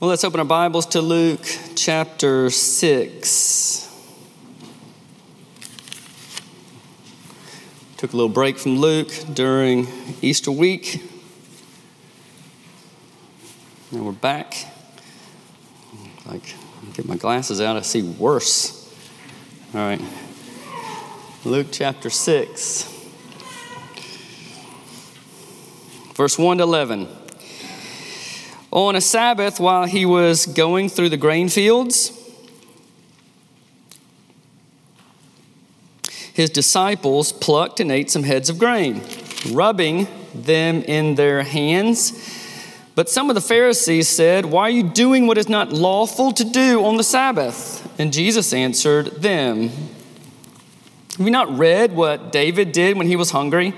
Well, let's open our Bibles to Luke chapter 6. Took a little break from Luke during Easter week. And we're back. Like, get my glasses out, I see worse. All right. Luke chapter 6, verse 1 to 11. On a Sabbath, while he was going through the grain fields, his disciples plucked and ate some heads of grain, rubbing them in their hands. But some of the Pharisees said, Why are you doing what is not lawful to do on the Sabbath? And Jesus answered them, Have you not read what David did when he was hungry?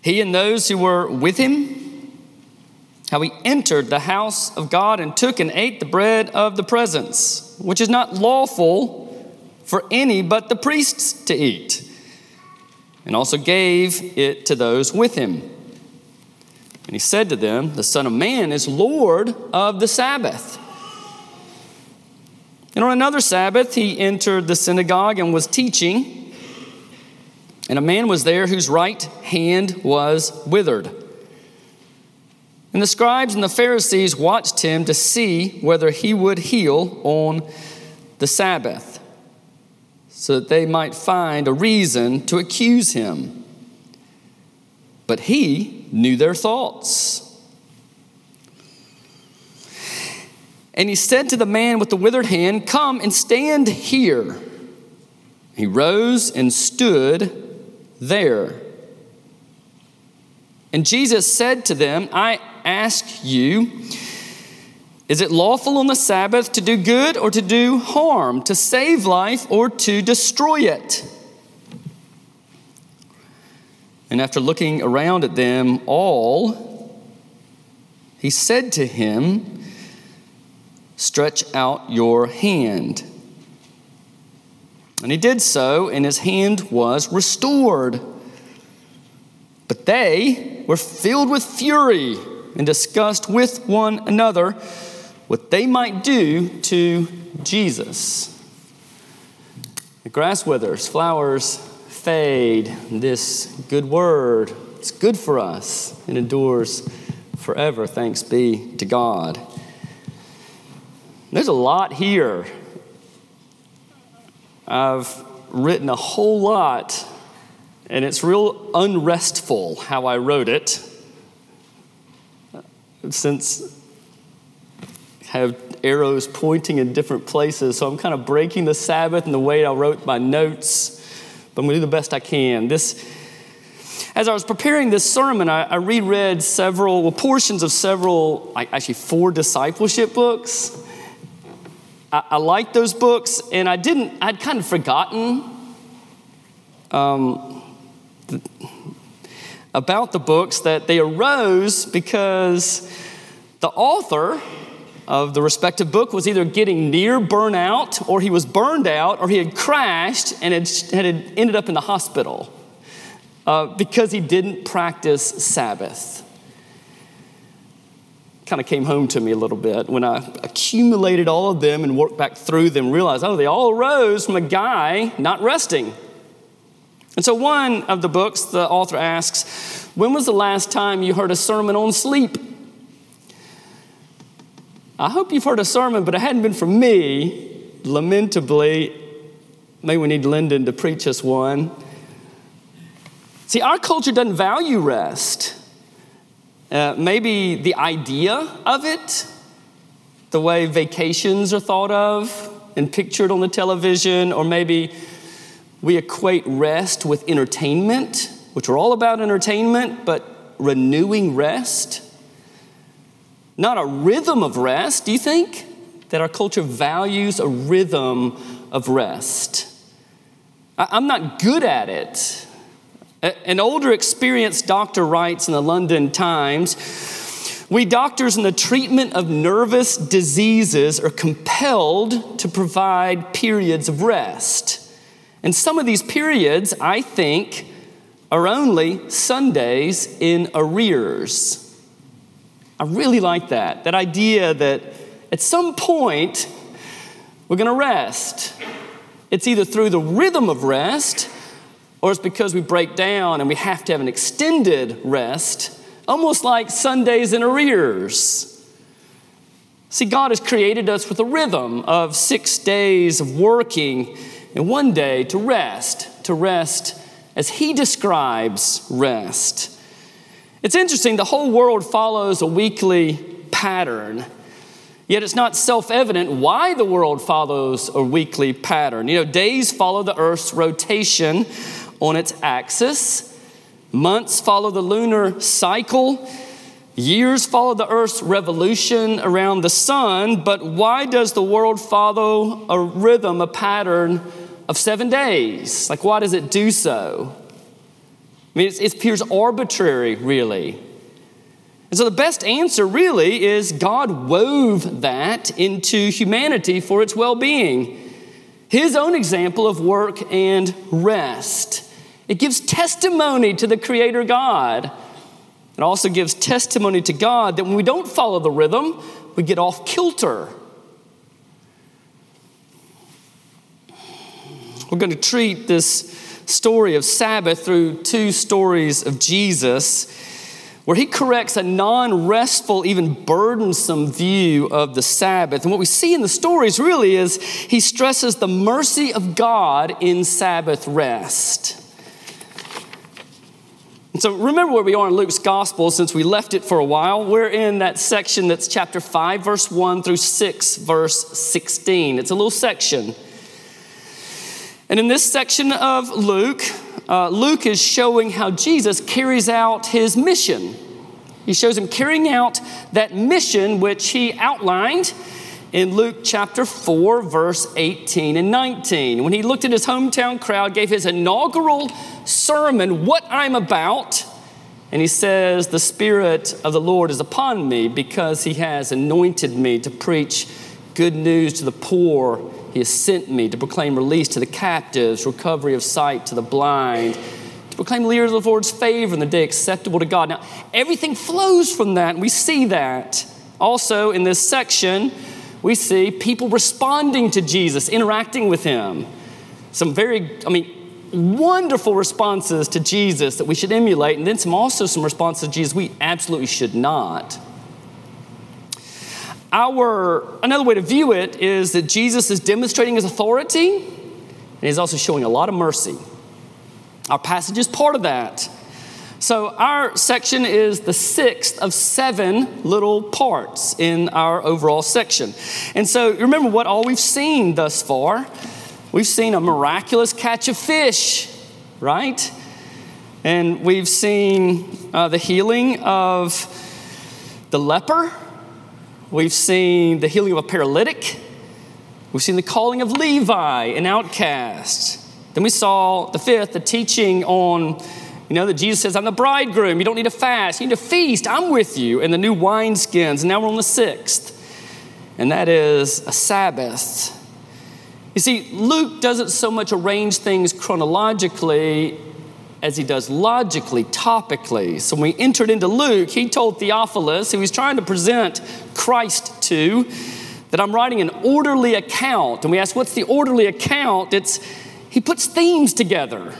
He and those who were with him? How he entered the house of God and took and ate the bread of the presence, which is not lawful for any but the priests to eat, and also gave it to those with him. And he said to them, The Son of Man is Lord of the Sabbath. And on another Sabbath, he entered the synagogue and was teaching. And a man was there whose right hand was withered. And the scribes and the Pharisees watched him to see whether he would heal on the Sabbath, so that they might find a reason to accuse him. But he knew their thoughts. And he said to the man with the withered hand, Come and stand here. He rose and stood there. And Jesus said to them, I ask you, is it lawful on the Sabbath to do good or to do harm, to save life or to destroy it? And after looking around at them all, he said to him, Stretch out your hand. And he did so, and his hand was restored. But they were filled with fury and discussed with one another what they might do to Jesus. The grass withers, flowers fade. This good word is good for us and endures forever. Thanks be to God. There's a lot here. I've written a whole lot, and it's real unrestful how I wrote it since have arrows pointing in different places, so I'm kind of breaking the Sabbath in the way I wrote my notes, but I'm going to do the best I can. This, as I was preparing this sermon, I, I reread several well, portions of several, actually four discipleship books. I, I like those books, and I didn't. I'd kind of forgotten. Um, about the books that they arose because the author of the respective book was either getting near burnout or he was burned out or he had crashed and had, ended up in the hospital uh, because he didn't practice Sabbath. Kind of came home to me a little bit when I accumulated all of them and worked back through them, realized, oh, they all arose from a guy not resting. And so, one of the books, the author asks, When was the last time you heard a sermon on sleep? I hope you've heard a sermon, but it hadn't been from me. Lamentably, maybe we need Lyndon to preach us one. See, our culture doesn't value rest. Uh, maybe the idea of it, the way vacations are thought of and pictured on the television, or maybe we equate rest with entertainment, which are all about entertainment, but renewing rest. Not a rhythm of rest. Do you think that our culture values a rhythm of rest? I'm not good at it. An older, experienced doctor writes in the London Times We doctors in the treatment of nervous diseases are compelled to provide periods of rest. And some of these periods, I think, are only Sundays in arrears. I really like that. That idea that at some point, we're going to rest. It's either through the rhythm of rest or it's because we break down and we have to have an extended rest, almost like Sundays in arrears. See, God has created us with a rhythm of six days of working and one day to rest, to rest as He describes rest. It's interesting, the whole world follows a weekly pattern. Yet it's not self evident why the world follows a weekly pattern. You know, days follow the Earth's rotation on its axis, months follow the lunar cycle, years follow the Earth's revolution around the sun. But why does the world follow a rhythm, a pattern of seven days? Like, why does it do so? I mean, it appears arbitrary, really. And so the best answer really is God wove that into humanity for its well being. His own example of work and rest. It gives testimony to the Creator God. It also gives testimony to God that when we don't follow the rhythm, we get off kilter. We're going to treat this story of Sabbath through two stories of Jesus where he corrects a non restful, even burdensome view of the Sabbath. And what we see in the stories really is he stresses the mercy of God in Sabbath rest. So remember where we are in Luke's gospel since we left it for a while. We're in that section that's chapter 5, verse 1 through 6, verse 16. It's a little section. And in this section of Luke, uh, Luke is showing how Jesus carries out his mission. He shows him carrying out that mission which he outlined in Luke chapter 4, verse 18 and 19. When he looked at his hometown crowd, gave his inaugural sermon, What I'm About, and he says, The Spirit of the Lord is upon me because he has anointed me to preach good news to the poor he has sent me to proclaim release to the captives, recovery of sight to the blind, to proclaim the year of the Lord's favor and the day acceptable to God. Now, everything flows from that, and we see that. Also, in this section, we see people responding to Jesus, interacting with him. Some very, I mean, wonderful responses to Jesus that we should emulate, and then some also some responses to Jesus we absolutely should not. Our, another way to view it is that Jesus is demonstrating his authority and he's also showing a lot of mercy. Our passage is part of that. So, our section is the sixth of seven little parts in our overall section. And so, remember what all we've seen thus far. We've seen a miraculous catch of fish, right? And we've seen uh, the healing of the leper We've seen the healing of a paralytic. We've seen the calling of Levi, an outcast. Then we saw the fifth, the teaching on, you know, that Jesus says, I'm the bridegroom. You don't need to fast. You need to feast. I'm with you. And the new wineskins. And now we're on the sixth. And that is a Sabbath. You see, Luke doesn't so much arrange things chronologically as he does logically, topically. So when we entered into Luke, he told Theophilus, who he's trying to present Christ to, that I'm writing an orderly account. And we ask, what's the orderly account? It's he puts themes together.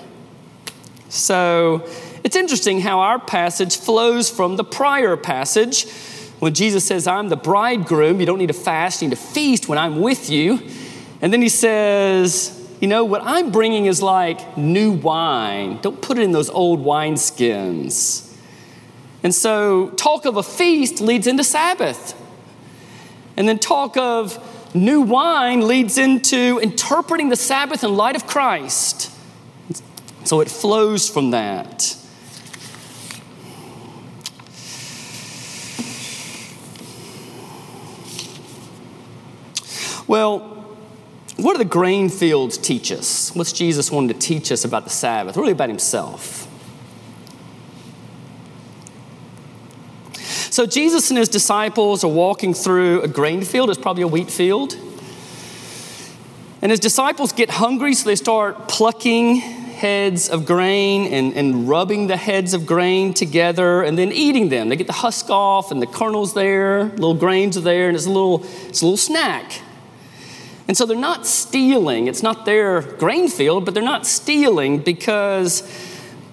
So it's interesting how our passage flows from the prior passage. When Jesus says, I'm the bridegroom, you don't need to fast, you need to feast when I'm with you. And then he says, you know, what I'm bringing is like new wine. Don't put it in those old wineskins. And so, talk of a feast leads into Sabbath. And then, talk of new wine leads into interpreting the Sabbath in light of Christ. So, it flows from that. Well, what do the grain fields teach us? What's Jesus wanting to teach us about the Sabbath? Really about himself. So Jesus and his disciples are walking through a grain field, it's probably a wheat field. And his disciples get hungry, so they start plucking heads of grain and, and rubbing the heads of grain together and then eating them. They get the husk off and the kernels there, little grains are there, and it's a little, it's a little snack. And so they're not stealing. It's not their grain field, but they're not stealing because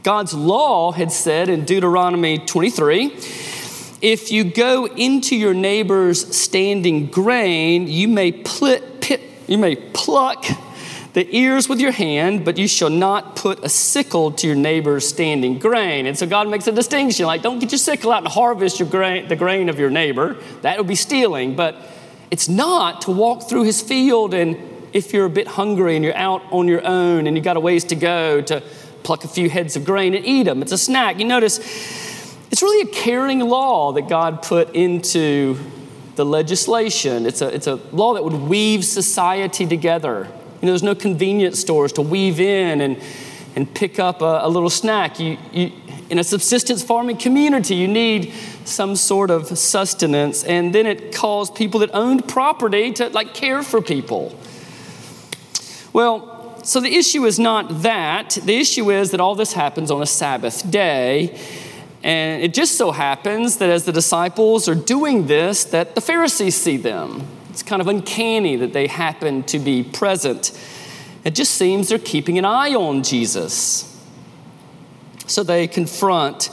God's law had said in Deuteronomy 23 if you go into your neighbor's standing grain, you may, plit, pit, you may pluck the ears with your hand, but you shall not put a sickle to your neighbor's standing grain. And so God makes a distinction like, don't get your sickle out and harvest your grain, the grain of your neighbor. That would be stealing. But it's not to walk through his field and if you're a bit hungry and you're out on your own and you've got a ways to go to pluck a few heads of grain and eat them. It's a snack. You notice it's really a caring law that God put into the legislation. It's a, it's a law that would weave society together. You know, there's no convenience stores to weave in and, and pick up a, a little snack. You, you, in a subsistence farming community, you need some sort of sustenance, and then it calls people that owned property to like care for people. Well, so the issue is not that. The issue is that all this happens on a Sabbath day. And it just so happens that as the disciples are doing this, that the Pharisees see them. It's kind of uncanny that they happen to be present. It just seems they're keeping an eye on Jesus. So they confront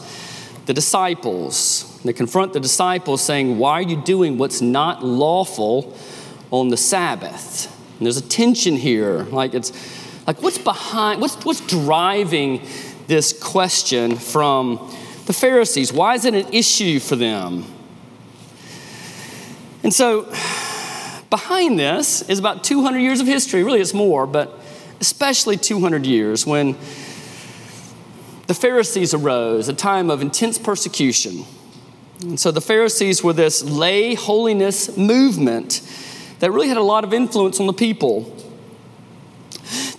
the disciples. They confront the disciples saying, Why are you doing what's not lawful on the Sabbath? And there's a tension here. Like it's like what's behind, what's, what's driving this question from the Pharisees? Why is it an issue for them? And so Behind this is about 200 years of history. Really, it's more, but especially 200 years when the Pharisees arose, a time of intense persecution. And so the Pharisees were this lay holiness movement that really had a lot of influence on the people.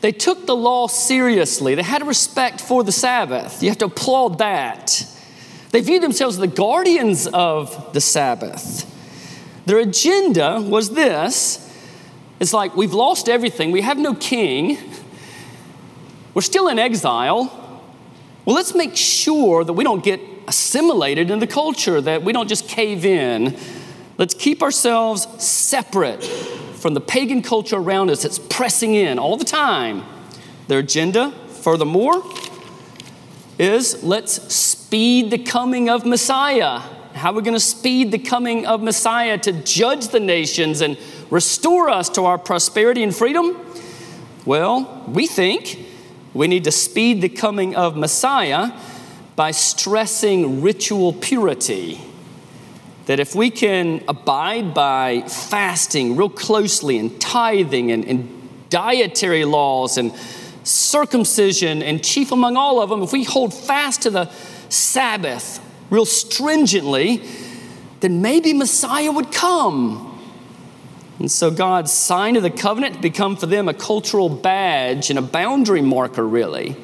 They took the law seriously. They had a respect for the Sabbath. You have to applaud that. They viewed themselves as the guardians of the Sabbath. Their agenda was this it's like, we've lost everything, we have no king, we're still in exile. Well, let's make sure that we don't get assimilated in the culture, that we don't just cave in. Let's keep ourselves separate from the pagan culture around us that's pressing in all the time. Their agenda, furthermore, is let's speed the coming of Messiah. How are we going to speed the coming of Messiah to judge the nations and restore us to our prosperity and freedom? Well, we think we need to speed the coming of Messiah by stressing ritual purity. That if we can abide by fasting real closely and tithing and, and dietary laws and circumcision, and chief among all of them, if we hold fast to the Sabbath, real stringently, then maybe Messiah would come. And so God's sign of the covenant become for them a cultural badge and a boundary marker, really.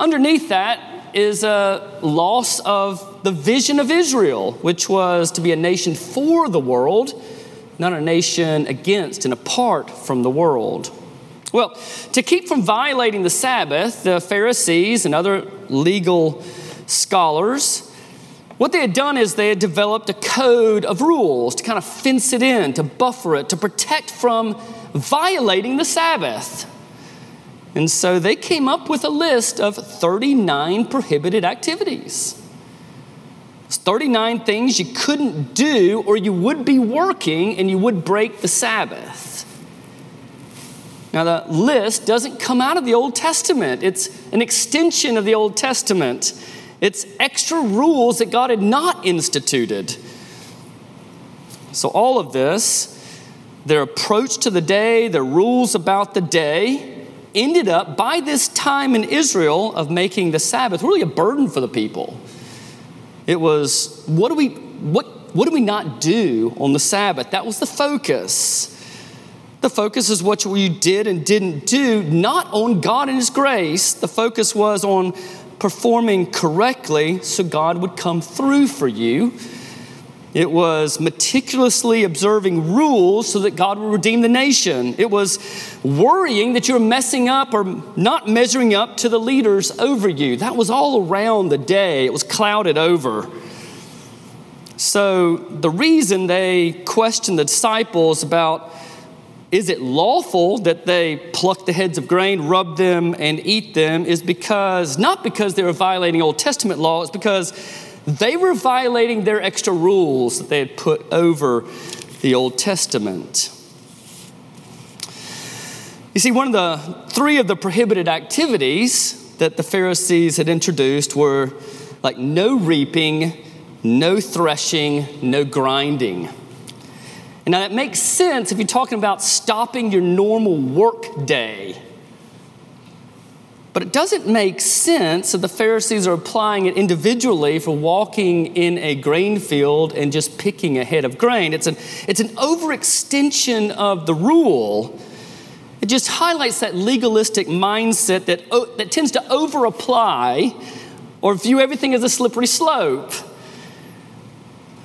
Underneath that is a loss of the vision of Israel, which was to be a nation for the world, not a nation against and apart from the world. Well, to keep from violating the Sabbath, the Pharisees and other legal scholars what they had done is they had developed a code of rules to kind of fence it in, to buffer it, to protect from violating the Sabbath. And so they came up with a list of 39 prohibited activities. It's 39 things you couldn't do, or you would be working and you would break the Sabbath. Now, the list doesn't come out of the Old Testament, it's an extension of the Old Testament. It's extra rules that God had not instituted. So, all of this, their approach to the day, their rules about the day, ended up by this time in Israel of making the Sabbath really a burden for the people. It was what do we what what do we not do on the Sabbath? That was the focus. The focus is what you did and didn't do, not on God and His grace. The focus was on performing correctly so God would come through for you. It was meticulously observing rules so that God would redeem the nation. It was worrying that you were messing up or not measuring up to the leaders over you. That was all around the day, it was clouded over. So, the reason they questioned the disciples about is it lawful that they pluck the heads of grain, rub them, and eat them is because, not because they were violating Old Testament law, it's because they were violating their extra rules that they had put over the Old Testament. You see, one of the three of the prohibited activities that the Pharisees had introduced were like no reaping, no threshing, no grinding. Now that makes sense if you're talking about stopping your normal work day. But it doesn't make sense that the Pharisees are applying it individually for walking in a grain field and just picking a head of grain. It's an, it's an overextension of the rule. It just highlights that legalistic mindset that, that tends to overapply or view everything as a slippery slope.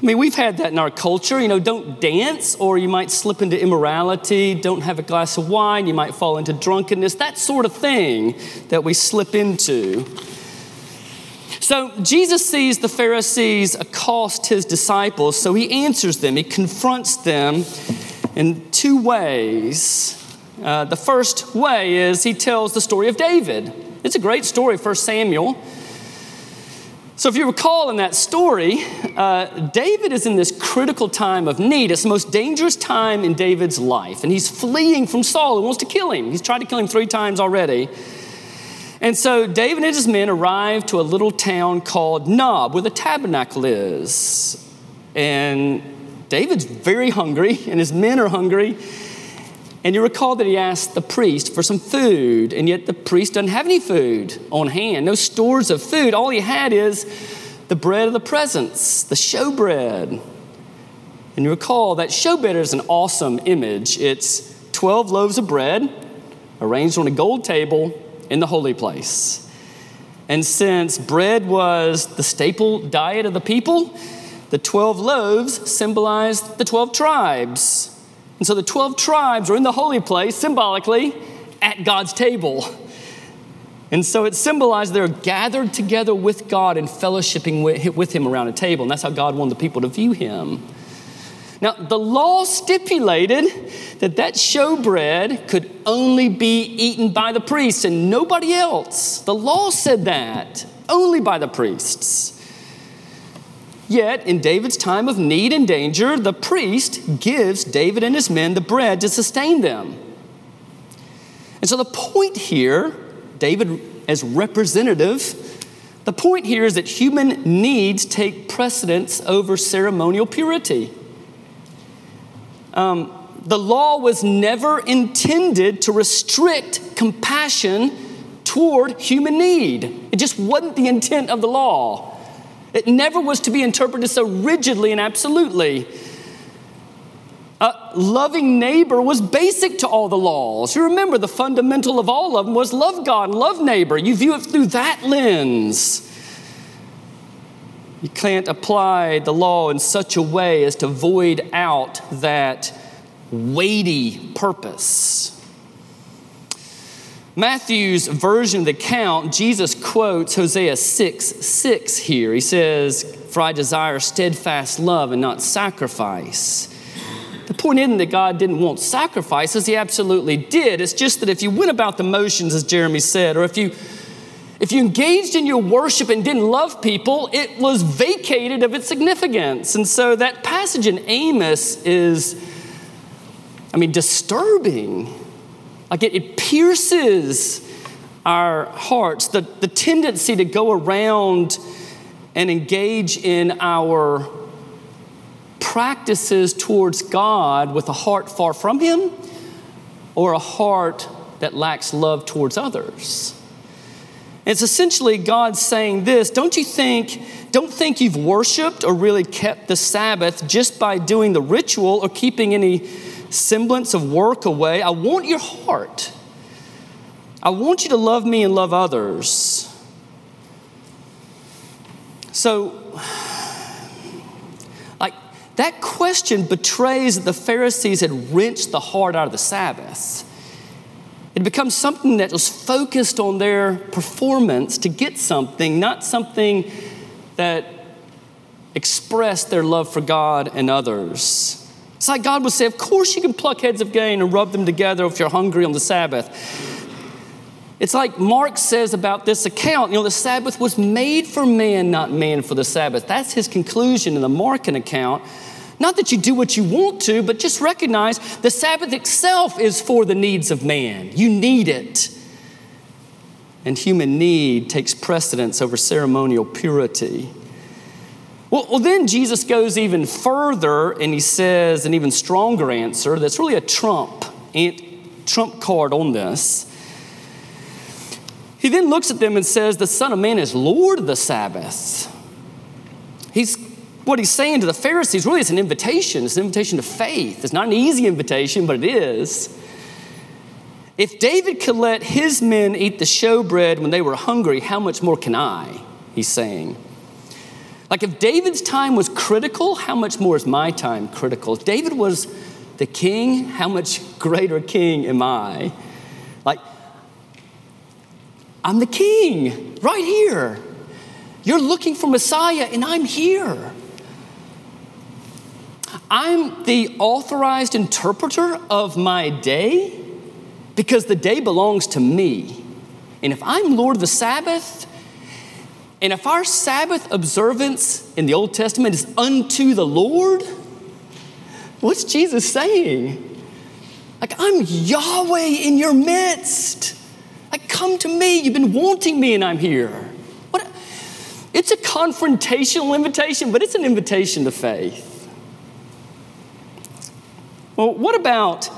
I mean, we've had that in our culture. You know, don't dance or you might slip into immorality. Don't have a glass of wine, you might fall into drunkenness. That sort of thing that we slip into. So Jesus sees the Pharisees accost his disciples, so he answers them. He confronts them in two ways. Uh, the first way is he tells the story of David. It's a great story, 1 Samuel. So, if you recall in that story, uh, David is in this critical time of need. It's the most dangerous time in David's life, and he's fleeing from Saul who wants to kill him. He's tried to kill him three times already. And so, David and his men arrive to a little town called Nob, where the tabernacle is. And David's very hungry, and his men are hungry. And you recall that he asked the priest for some food, and yet the priest doesn't have any food on hand, no stores of food. All he had is the bread of the presence, the showbread. And you recall that showbread is an awesome image. It's 12 loaves of bread arranged on a gold table in the holy place. And since bread was the staple diet of the people, the 12 loaves symbolized the 12 tribes. And so the 12 tribes are in the holy place symbolically at God's table. And so it symbolized they're gathered together with God and fellowshipping with Him around a table. And that's how God wanted the people to view Him. Now, the law stipulated that that showbread could only be eaten by the priests and nobody else. The law said that, only by the priests. Yet, in David's time of need and danger, the priest gives David and his men the bread to sustain them. And so, the point here, David as representative, the point here is that human needs take precedence over ceremonial purity. Um, the law was never intended to restrict compassion toward human need. It just wasn't the intent of the law. It never was to be interpreted so rigidly and absolutely. Uh, loving neighbor was basic to all the laws. You remember the fundamental of all of them was love God love neighbor. You view it through that lens. You can't apply the law in such a way as to void out that weighty purpose. Matthew's version of the account, Jesus quotes Hosea 6 6 here. He says, For I desire steadfast love and not sacrifice. The point isn't that God didn't want sacrifices, He absolutely did. It's just that if you went about the motions, as Jeremy said, or if you if you engaged in your worship and didn't love people, it was vacated of its significance. And so that passage in Amos is, I mean, disturbing. Like it, it pierces our hearts, the, the tendency to go around and engage in our practices towards God with a heart far from Him or a heart that lacks love towards others. It's essentially God saying this don't you think, don't think you've worshiped or really kept the Sabbath just by doing the ritual or keeping any semblance of work away. I want your heart. I want you to love me and love others. So, like, that question betrays that the Pharisees had wrenched the heart out of the Sabbath. It becomes something that was focused on their performance to get something, not something that expressed their love for God and others. It's like God would say, Of course, you can pluck heads of grain and rub them together if you're hungry on the Sabbath. It's like Mark says about this account you know, the Sabbath was made for man, not man for the Sabbath. That's his conclusion in the Markan account. Not that you do what you want to, but just recognize the Sabbath itself is for the needs of man. You need it. And human need takes precedence over ceremonial purity. Well, well, then Jesus goes even further and he says an even stronger answer that's really a trump, trump card on this. He then looks at them and says, The Son of Man is Lord of the Sabbath. He's what he's saying to the Pharisees really is an invitation. It's an invitation to faith. It's not an easy invitation, but it is. If David could let his men eat the showbread when they were hungry, how much more can I? He's saying. Like if David's time was critical, how much more is my time critical? If David was the king, how much greater king am I? Like, I'm the king right here. You're looking for Messiah, and I'm here. I'm the authorized interpreter of my day because the day belongs to me. And if I'm Lord of the Sabbath, and if our Sabbath observance in the Old Testament is unto the Lord, what's Jesus saying? Like, I'm Yahweh in your midst. Like, come to me. You've been wanting me, and I'm here. What? It's a confrontational invitation, but it's an invitation to faith. Well, what about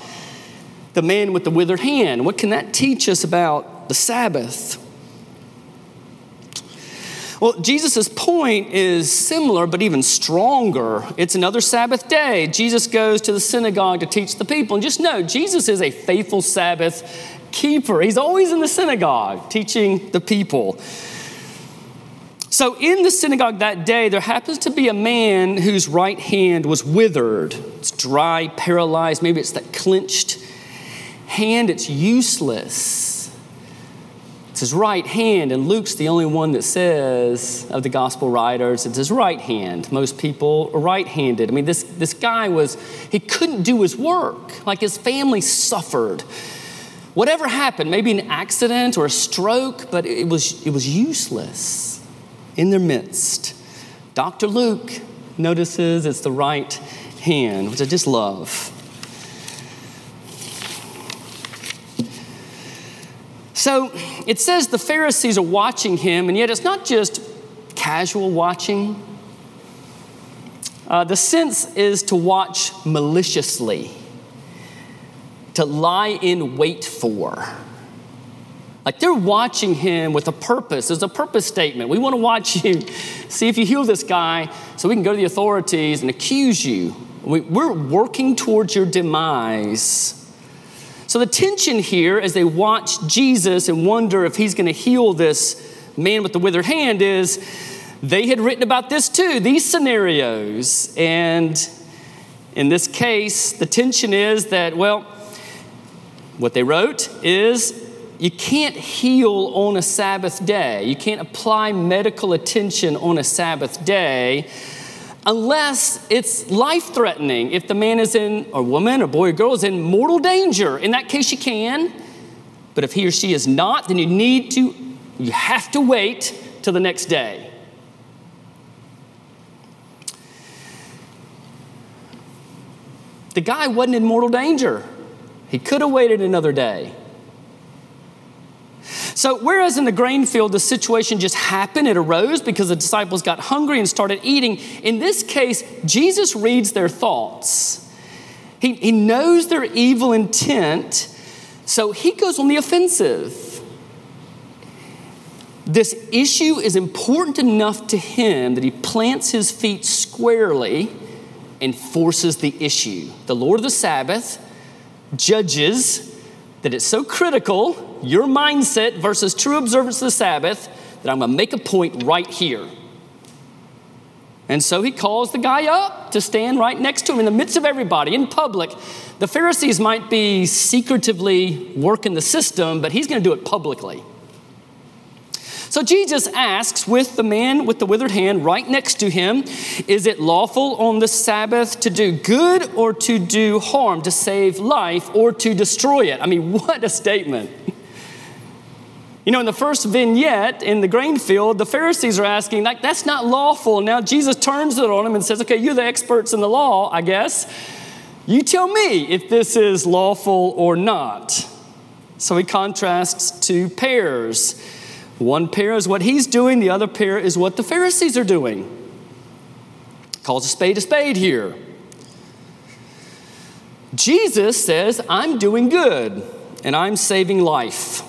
the man with the withered hand? What can that teach us about the Sabbath? Well, Jesus' point is similar, but even stronger. It's another Sabbath day. Jesus goes to the synagogue to teach the people. And just know, Jesus is a faithful Sabbath keeper. He's always in the synagogue teaching the people. So, in the synagogue that day, there happens to be a man whose right hand was withered. It's dry, paralyzed. Maybe it's that clenched hand, it's useless. It's his right hand, and Luke's the only one that says of the gospel writers, it's his right hand. Most people are right handed. I mean, this, this guy was, he couldn't do his work. Like his family suffered. Whatever happened, maybe an accident or a stroke, but it was, it was useless in their midst. Dr. Luke notices it's the right hand, which I just love. So it says the Pharisees are watching him, and yet it's not just casual watching. Uh, the sense is to watch maliciously, to lie in wait for. Like they're watching him with a purpose. There's a purpose statement. We want to watch you, see if you heal this guy so we can go to the authorities and accuse you. We're working towards your demise. So the tension here as they watch Jesus and wonder if he's going to heal this man with the withered hand is they had written about this too, these scenarios. And in this case, the tension is that, well, what they wrote is you can't heal on a Sabbath day. You can't apply medical attention on a Sabbath day unless it's life threatening. If the man is in, or woman, or boy or girl is in mortal danger, in that case you can. But if he or she is not, then you need to, you have to wait till the next day. The guy wasn't in mortal danger. He could have waited another day. So, whereas in the grain field, the situation just happened, it arose because the disciples got hungry and started eating, in this case, Jesus reads their thoughts. He, he knows their evil intent, so he goes on the offensive. This issue is important enough to him that he plants his feet squarely and forces the issue. The Lord of the Sabbath judges that it's so critical your mindset versus true observance of the Sabbath that I'm going to make a point right here. And so he calls the guy up to stand right next to him in the midst of everybody in public. The Pharisees might be secretively working the system, but he's going to do it publicly. So Jesus asks with the man with the withered hand right next to him, Is it lawful on the Sabbath to do good or to do harm, to save life or to destroy it? I mean, what a statement. You know, in the first vignette in the grain field, the Pharisees are asking, like, that's not lawful. Now Jesus turns it on them and says, okay, you're the experts in the law, I guess. You tell me if this is lawful or not. So he contrasts two pairs. One pair is what he's doing, the other pair is what the Pharisees are doing. Calls a spade a spade here. Jesus says, I'm doing good and I'm saving life.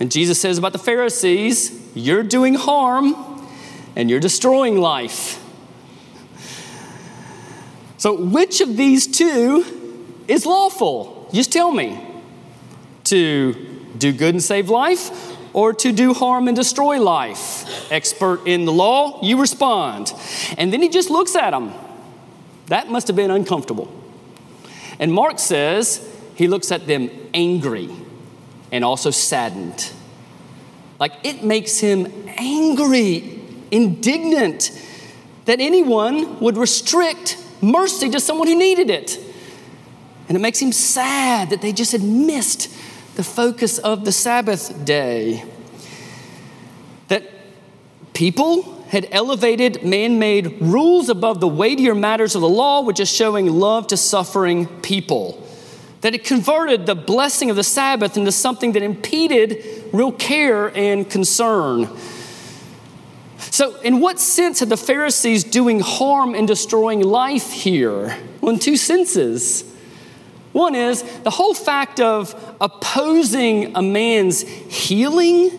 And Jesus says about the Pharisees, You're doing harm and you're destroying life. So, which of these two is lawful? Just tell me. To do good and save life, or to do harm and destroy life? Expert in the law, you respond. And then he just looks at them. That must have been uncomfortable. And Mark says he looks at them angry and also saddened. Like it makes him angry, indignant that anyone would restrict mercy to someone who needed it. And it makes him sad that they just had missed the focus of the Sabbath day. That people had elevated man made rules above the weightier matters of the law, which is showing love to suffering people that it converted the blessing of the Sabbath into something that impeded real care and concern. So, in what sense are the Pharisees doing harm and destroying life here? Well, in two senses. One is the whole fact of opposing a man's healing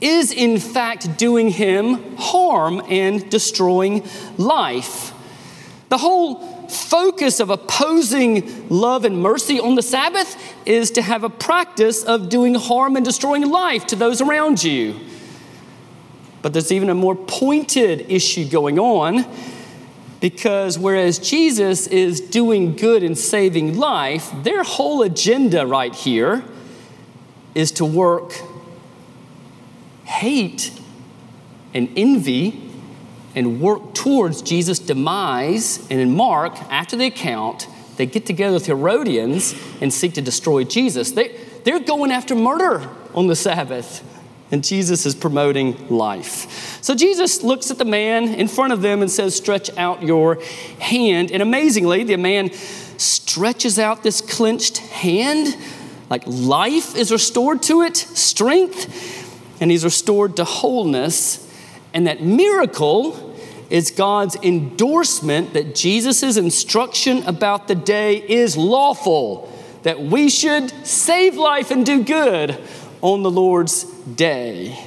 is, in fact, doing him harm and destroying life. The whole focus of opposing love and mercy on the Sabbath is to have a practice of doing harm and destroying life to those around you. But there's even a more pointed issue going on because whereas Jesus is doing good and saving life, their whole agenda right here is to work hate and envy and work towards Jesus' demise. And in Mark, after the account, they get together with Herodians and seek to destroy Jesus. They, they're going after murder on the Sabbath, and Jesus is promoting life. So Jesus looks at the man in front of them and says, Stretch out your hand. And amazingly, the man stretches out this clenched hand, like life is restored to it, strength, and he's restored to wholeness. And that miracle is God's endorsement that Jesus' instruction about the day is lawful, that we should save life and do good on the Lord's day.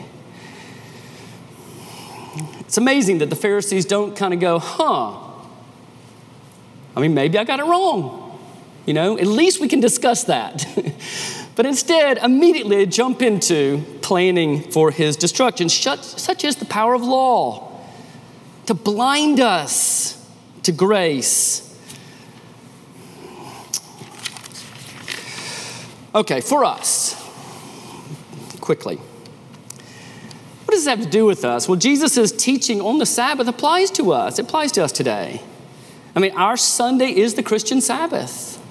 It's amazing that the Pharisees don't kind of go, huh, I mean, maybe I got it wrong. You know, at least we can discuss that. but instead, immediately jump into planning for his destruction, such is the power of law to blind us to grace. Okay, for us, quickly. What does this have to do with us? Well, Jesus' teaching on the Sabbath applies to us. It applies to us today. I mean, our Sunday is the Christian Sabbath.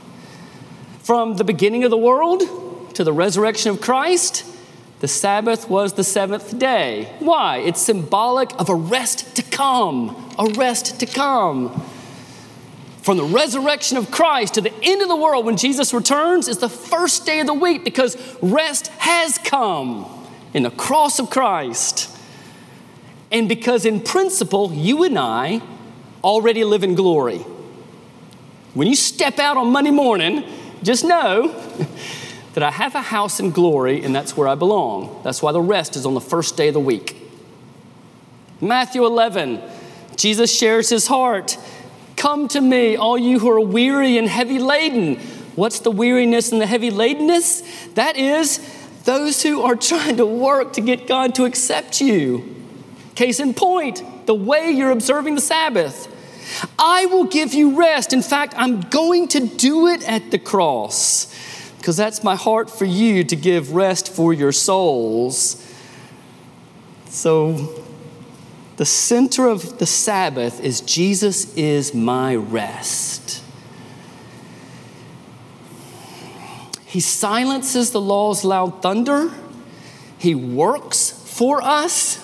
From the beginning of the world to the resurrection of Christ, the Sabbath was the seventh day. Why? It's symbolic of a rest to come, a rest to come. From the resurrection of Christ to the end of the world when Jesus returns is the first day of the week because rest has come in the cross of Christ. And because, in principle, you and I already live in glory. When you step out on Monday morning, just know that I have a house in glory and that's where I belong. That's why the rest is on the first day of the week. Matthew 11, Jesus shares his heart. Come to me, all you who are weary and heavy laden. What's the weariness and the heavy ladenness? That is those who are trying to work to get God to accept you. Case in point, the way you're observing the Sabbath. I will give you rest. In fact, I'm going to do it at the cross because that's my heart for you to give rest for your souls. So, the center of the Sabbath is Jesus is my rest. He silences the law's loud thunder. He works for us.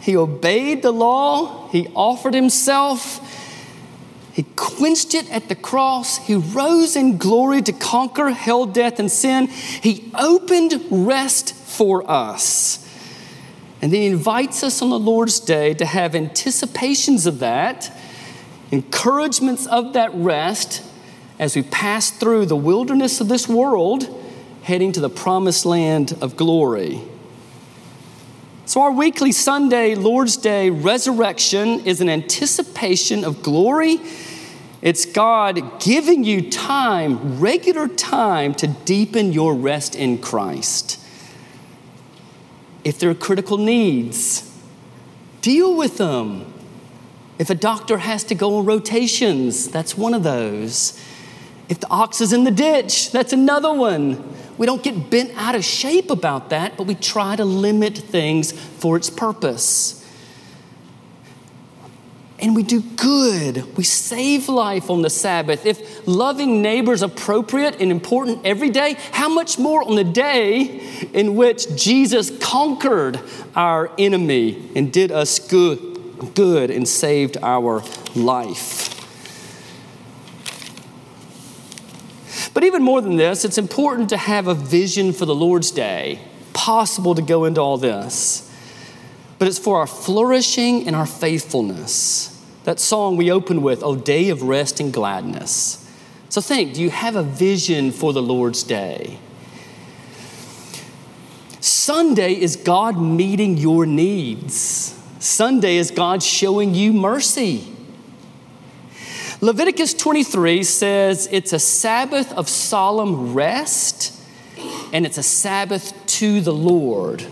He obeyed the law. He offered himself. He quenched it at the cross. He rose in glory to conquer hell, death, and sin. He opened rest for us. And then he invites us on the Lord's day to have anticipations of that, encouragements of that rest as we pass through the wilderness of this world, heading to the promised land of glory. So, our weekly Sunday, Lord's Day resurrection is an anticipation of glory. It's God giving you time, regular time, to deepen your rest in Christ. If there are critical needs, deal with them. If a doctor has to go on rotations, that's one of those. If the ox is in the ditch, that's another one. We don't get bent out of shape about that, but we try to limit things for its purpose. And we do good. We save life on the Sabbath. If loving neighbors appropriate and important every day, how much more on the day in which Jesus conquered our enemy and did us good, good and saved our life? But even more than this, it's important to have a vision for the Lord's Day. Possible to go into all this. But it's for our flourishing and our faithfulness. That song we opened with, Oh, day of rest and gladness. So think do you have a vision for the Lord's Day? Sunday is God meeting your needs. Sunday is God showing you mercy. Leviticus 23 says it's a Sabbath of solemn rest and it's a Sabbath to the Lord.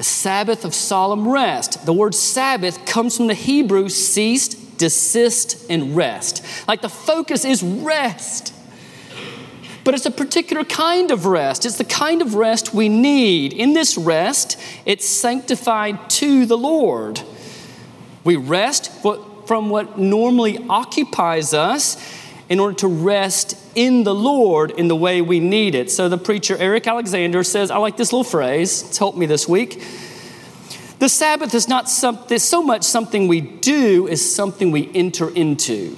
A Sabbath of solemn rest. The word Sabbath comes from the Hebrew ceased, desist, and rest. Like the focus is rest. But it's a particular kind of rest. It's the kind of rest we need. In this rest, it's sanctified to the Lord. We rest from what normally occupies us in order to rest in the Lord in the way we need it. So the preacher Eric Alexander says, I like this little phrase, it's helped me this week. The Sabbath is not something, so much something we do as something we enter into.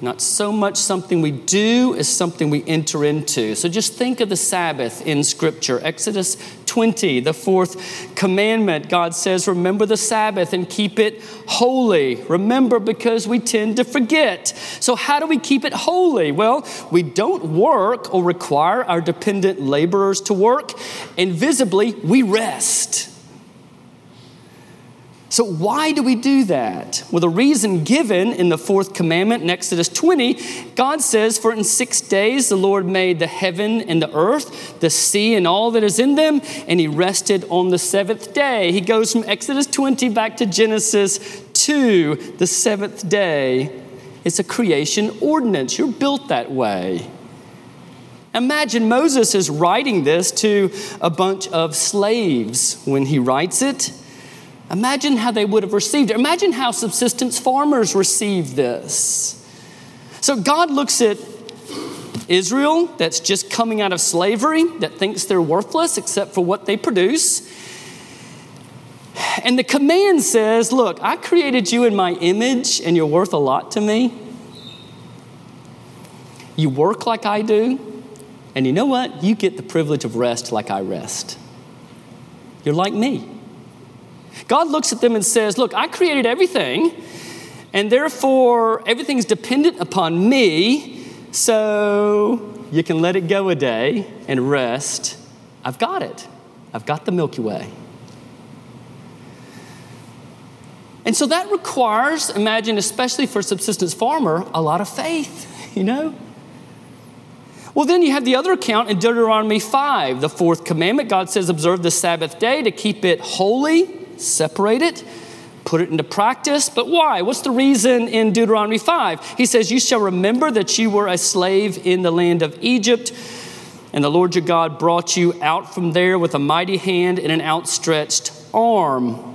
Not so much something we do as something we enter into. So just think of the Sabbath in Scripture. Exodus 20, the fourth commandment, God says, Remember the Sabbath and keep it holy. Remember because we tend to forget. So, how do we keep it holy? Well, we don't work or require our dependent laborers to work. Invisibly, we rest. So, why do we do that? Well, the reason given in the fourth commandment in Exodus 20, God says, For in six days the Lord made the heaven and the earth, the sea and all that is in them, and he rested on the seventh day. He goes from Exodus 20 back to Genesis 2, the seventh day. It's a creation ordinance. You're built that way. Imagine Moses is writing this to a bunch of slaves when he writes it. Imagine how they would have received it. Imagine how subsistence farmers received this. So God looks at Israel that's just coming out of slavery, that thinks they're worthless except for what they produce. And the command says, Look, I created you in my image, and you're worth a lot to me. You work like I do, and you know what? You get the privilege of rest like I rest. You're like me. God looks at them and says, Look, I created everything, and therefore everything's dependent upon me, so you can let it go a day and rest. I've got it. I've got the Milky Way. And so that requires, imagine, especially for a subsistence farmer, a lot of faith, you know? Well, then you have the other account in Deuteronomy 5, the fourth commandment. God says, Observe the Sabbath day to keep it holy. Separate it, put it into practice. But why? What's the reason in Deuteronomy 5? He says, You shall remember that you were a slave in the land of Egypt, and the Lord your God brought you out from there with a mighty hand and an outstretched arm.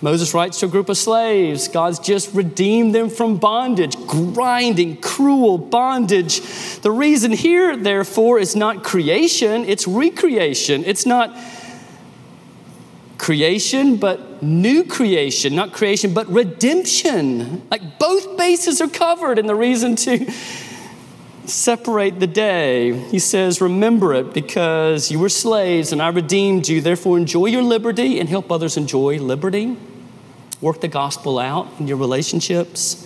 Moses writes to a group of slaves. God's just redeemed them from bondage, grinding, cruel bondage. The reason here, therefore, is not creation, it's recreation. It's not creation, but new creation. Not creation, but redemption. Like both bases are covered, and the reason to separate the day. He says, Remember it because you were slaves and I redeemed you. Therefore, enjoy your liberty and help others enjoy liberty. Work the gospel out in your relationships.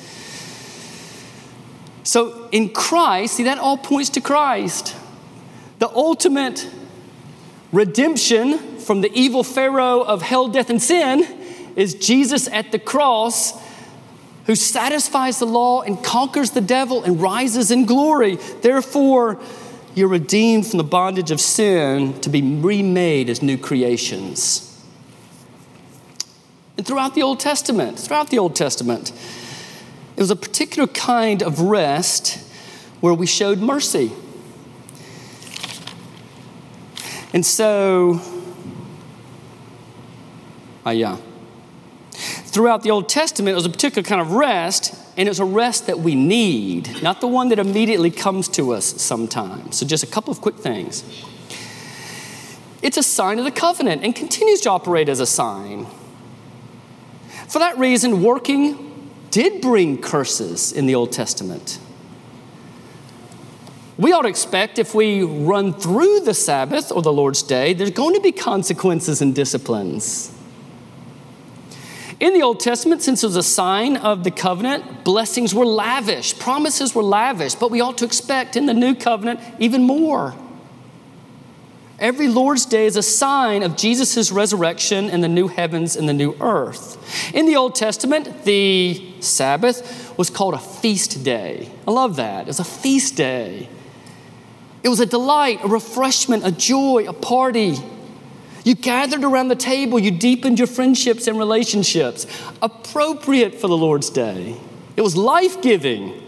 So, in Christ, see, that all points to Christ. The ultimate redemption from the evil Pharaoh of hell, death, and sin is Jesus at the cross who satisfies the law and conquers the devil and rises in glory. Therefore, you're redeemed from the bondage of sin to be remade as new creations. And throughout the Old Testament, throughout the Old Testament, it was a particular kind of rest where we showed mercy. And so, Ah, yeah. Throughout the Old Testament, it was a particular kind of rest, and it's a rest that we need, not the one that immediately comes to us sometimes. So, just a couple of quick things. It's a sign of the covenant and continues to operate as a sign. For that reason, working did bring curses in the Old Testament. We ought to expect if we run through the Sabbath or the Lord's Day, there's going to be consequences and disciplines. In the Old Testament, since it was a sign of the covenant, blessings were lavish, promises were lavish, but we ought to expect in the new covenant even more. Every Lord's Day is a sign of Jesus' resurrection and the new heavens and the new earth. In the Old Testament, the Sabbath was called a feast day. I love that. It was a feast day. It was a delight, a refreshment, a joy, a party. You gathered around the table, you deepened your friendships and relationships, appropriate for the Lord's Day. It was life giving.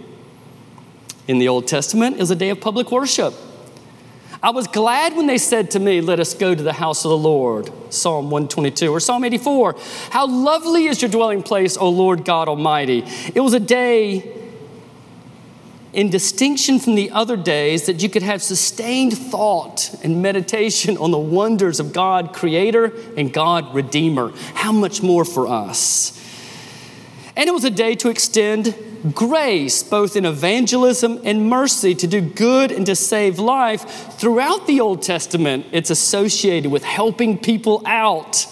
In the Old Testament, it was a day of public worship. I was glad when they said to me, Let us go to the house of the Lord. Psalm 122 or Psalm 84. How lovely is your dwelling place, O Lord God Almighty. It was a day in distinction from the other days that you could have sustained thought and meditation on the wonders of God, Creator, and God, Redeemer. How much more for us? And it was a day to extend grace, both in evangelism and mercy, to do good and to save life. Throughout the Old Testament, it's associated with helping people out.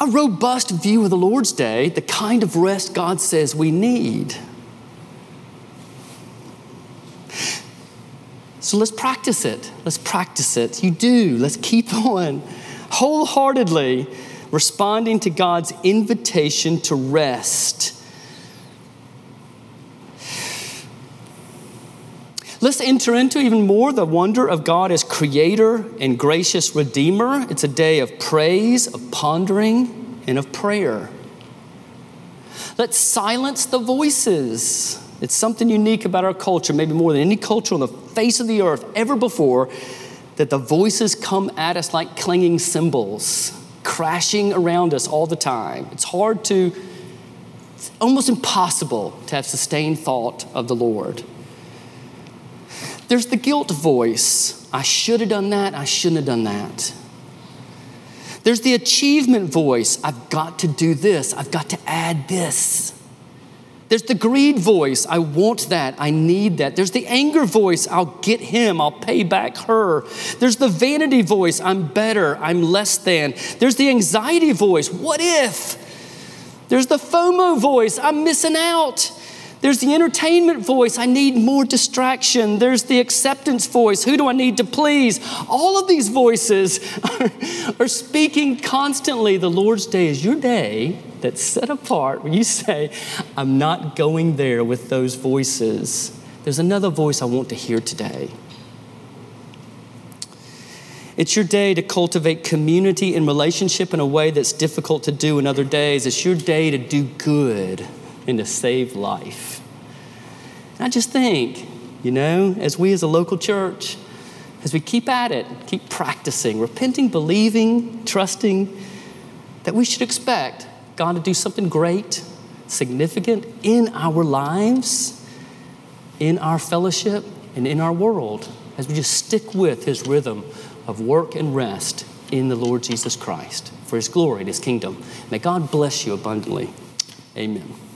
A robust view of the Lord's Day, the kind of rest God says we need. So let's practice it. Let's practice it. You do. Let's keep on wholeheartedly responding to God's invitation to rest. Let's enter into even more the wonder of God as creator and gracious redeemer. It's a day of praise, of pondering, and of prayer. Let's silence the voices. It's something unique about our culture, maybe more than any culture on the face of the earth ever before, that the voices come at us like clanging cymbals crashing around us all the time. It's hard to, it's almost impossible to have sustained thought of the Lord. There's the guilt voice I should have done that, I shouldn't have done that. There's the achievement voice I've got to do this, I've got to add this. There's the greed voice. I want that. I need that. There's the anger voice. I'll get him. I'll pay back her. There's the vanity voice. I'm better. I'm less than. There's the anxiety voice. What if? There's the FOMO voice. I'm missing out. There's the entertainment voice. I need more distraction. There's the acceptance voice. Who do I need to please? All of these voices are, are speaking constantly. The Lord's day is your day that's set apart when you say, I'm not going there with those voices. There's another voice I want to hear today. It's your day to cultivate community and relationship in a way that's difficult to do in other days. It's your day to do good and to save life. And I just think, you know, as we as a local church, as we keep at it, keep practicing, repenting, believing, trusting, that we should expect God to do something great, significant in our lives, in our fellowship, and in our world as we just stick with His rhythm of work and rest in the Lord Jesus Christ for His glory and His kingdom. May God bless you abundantly. Amen.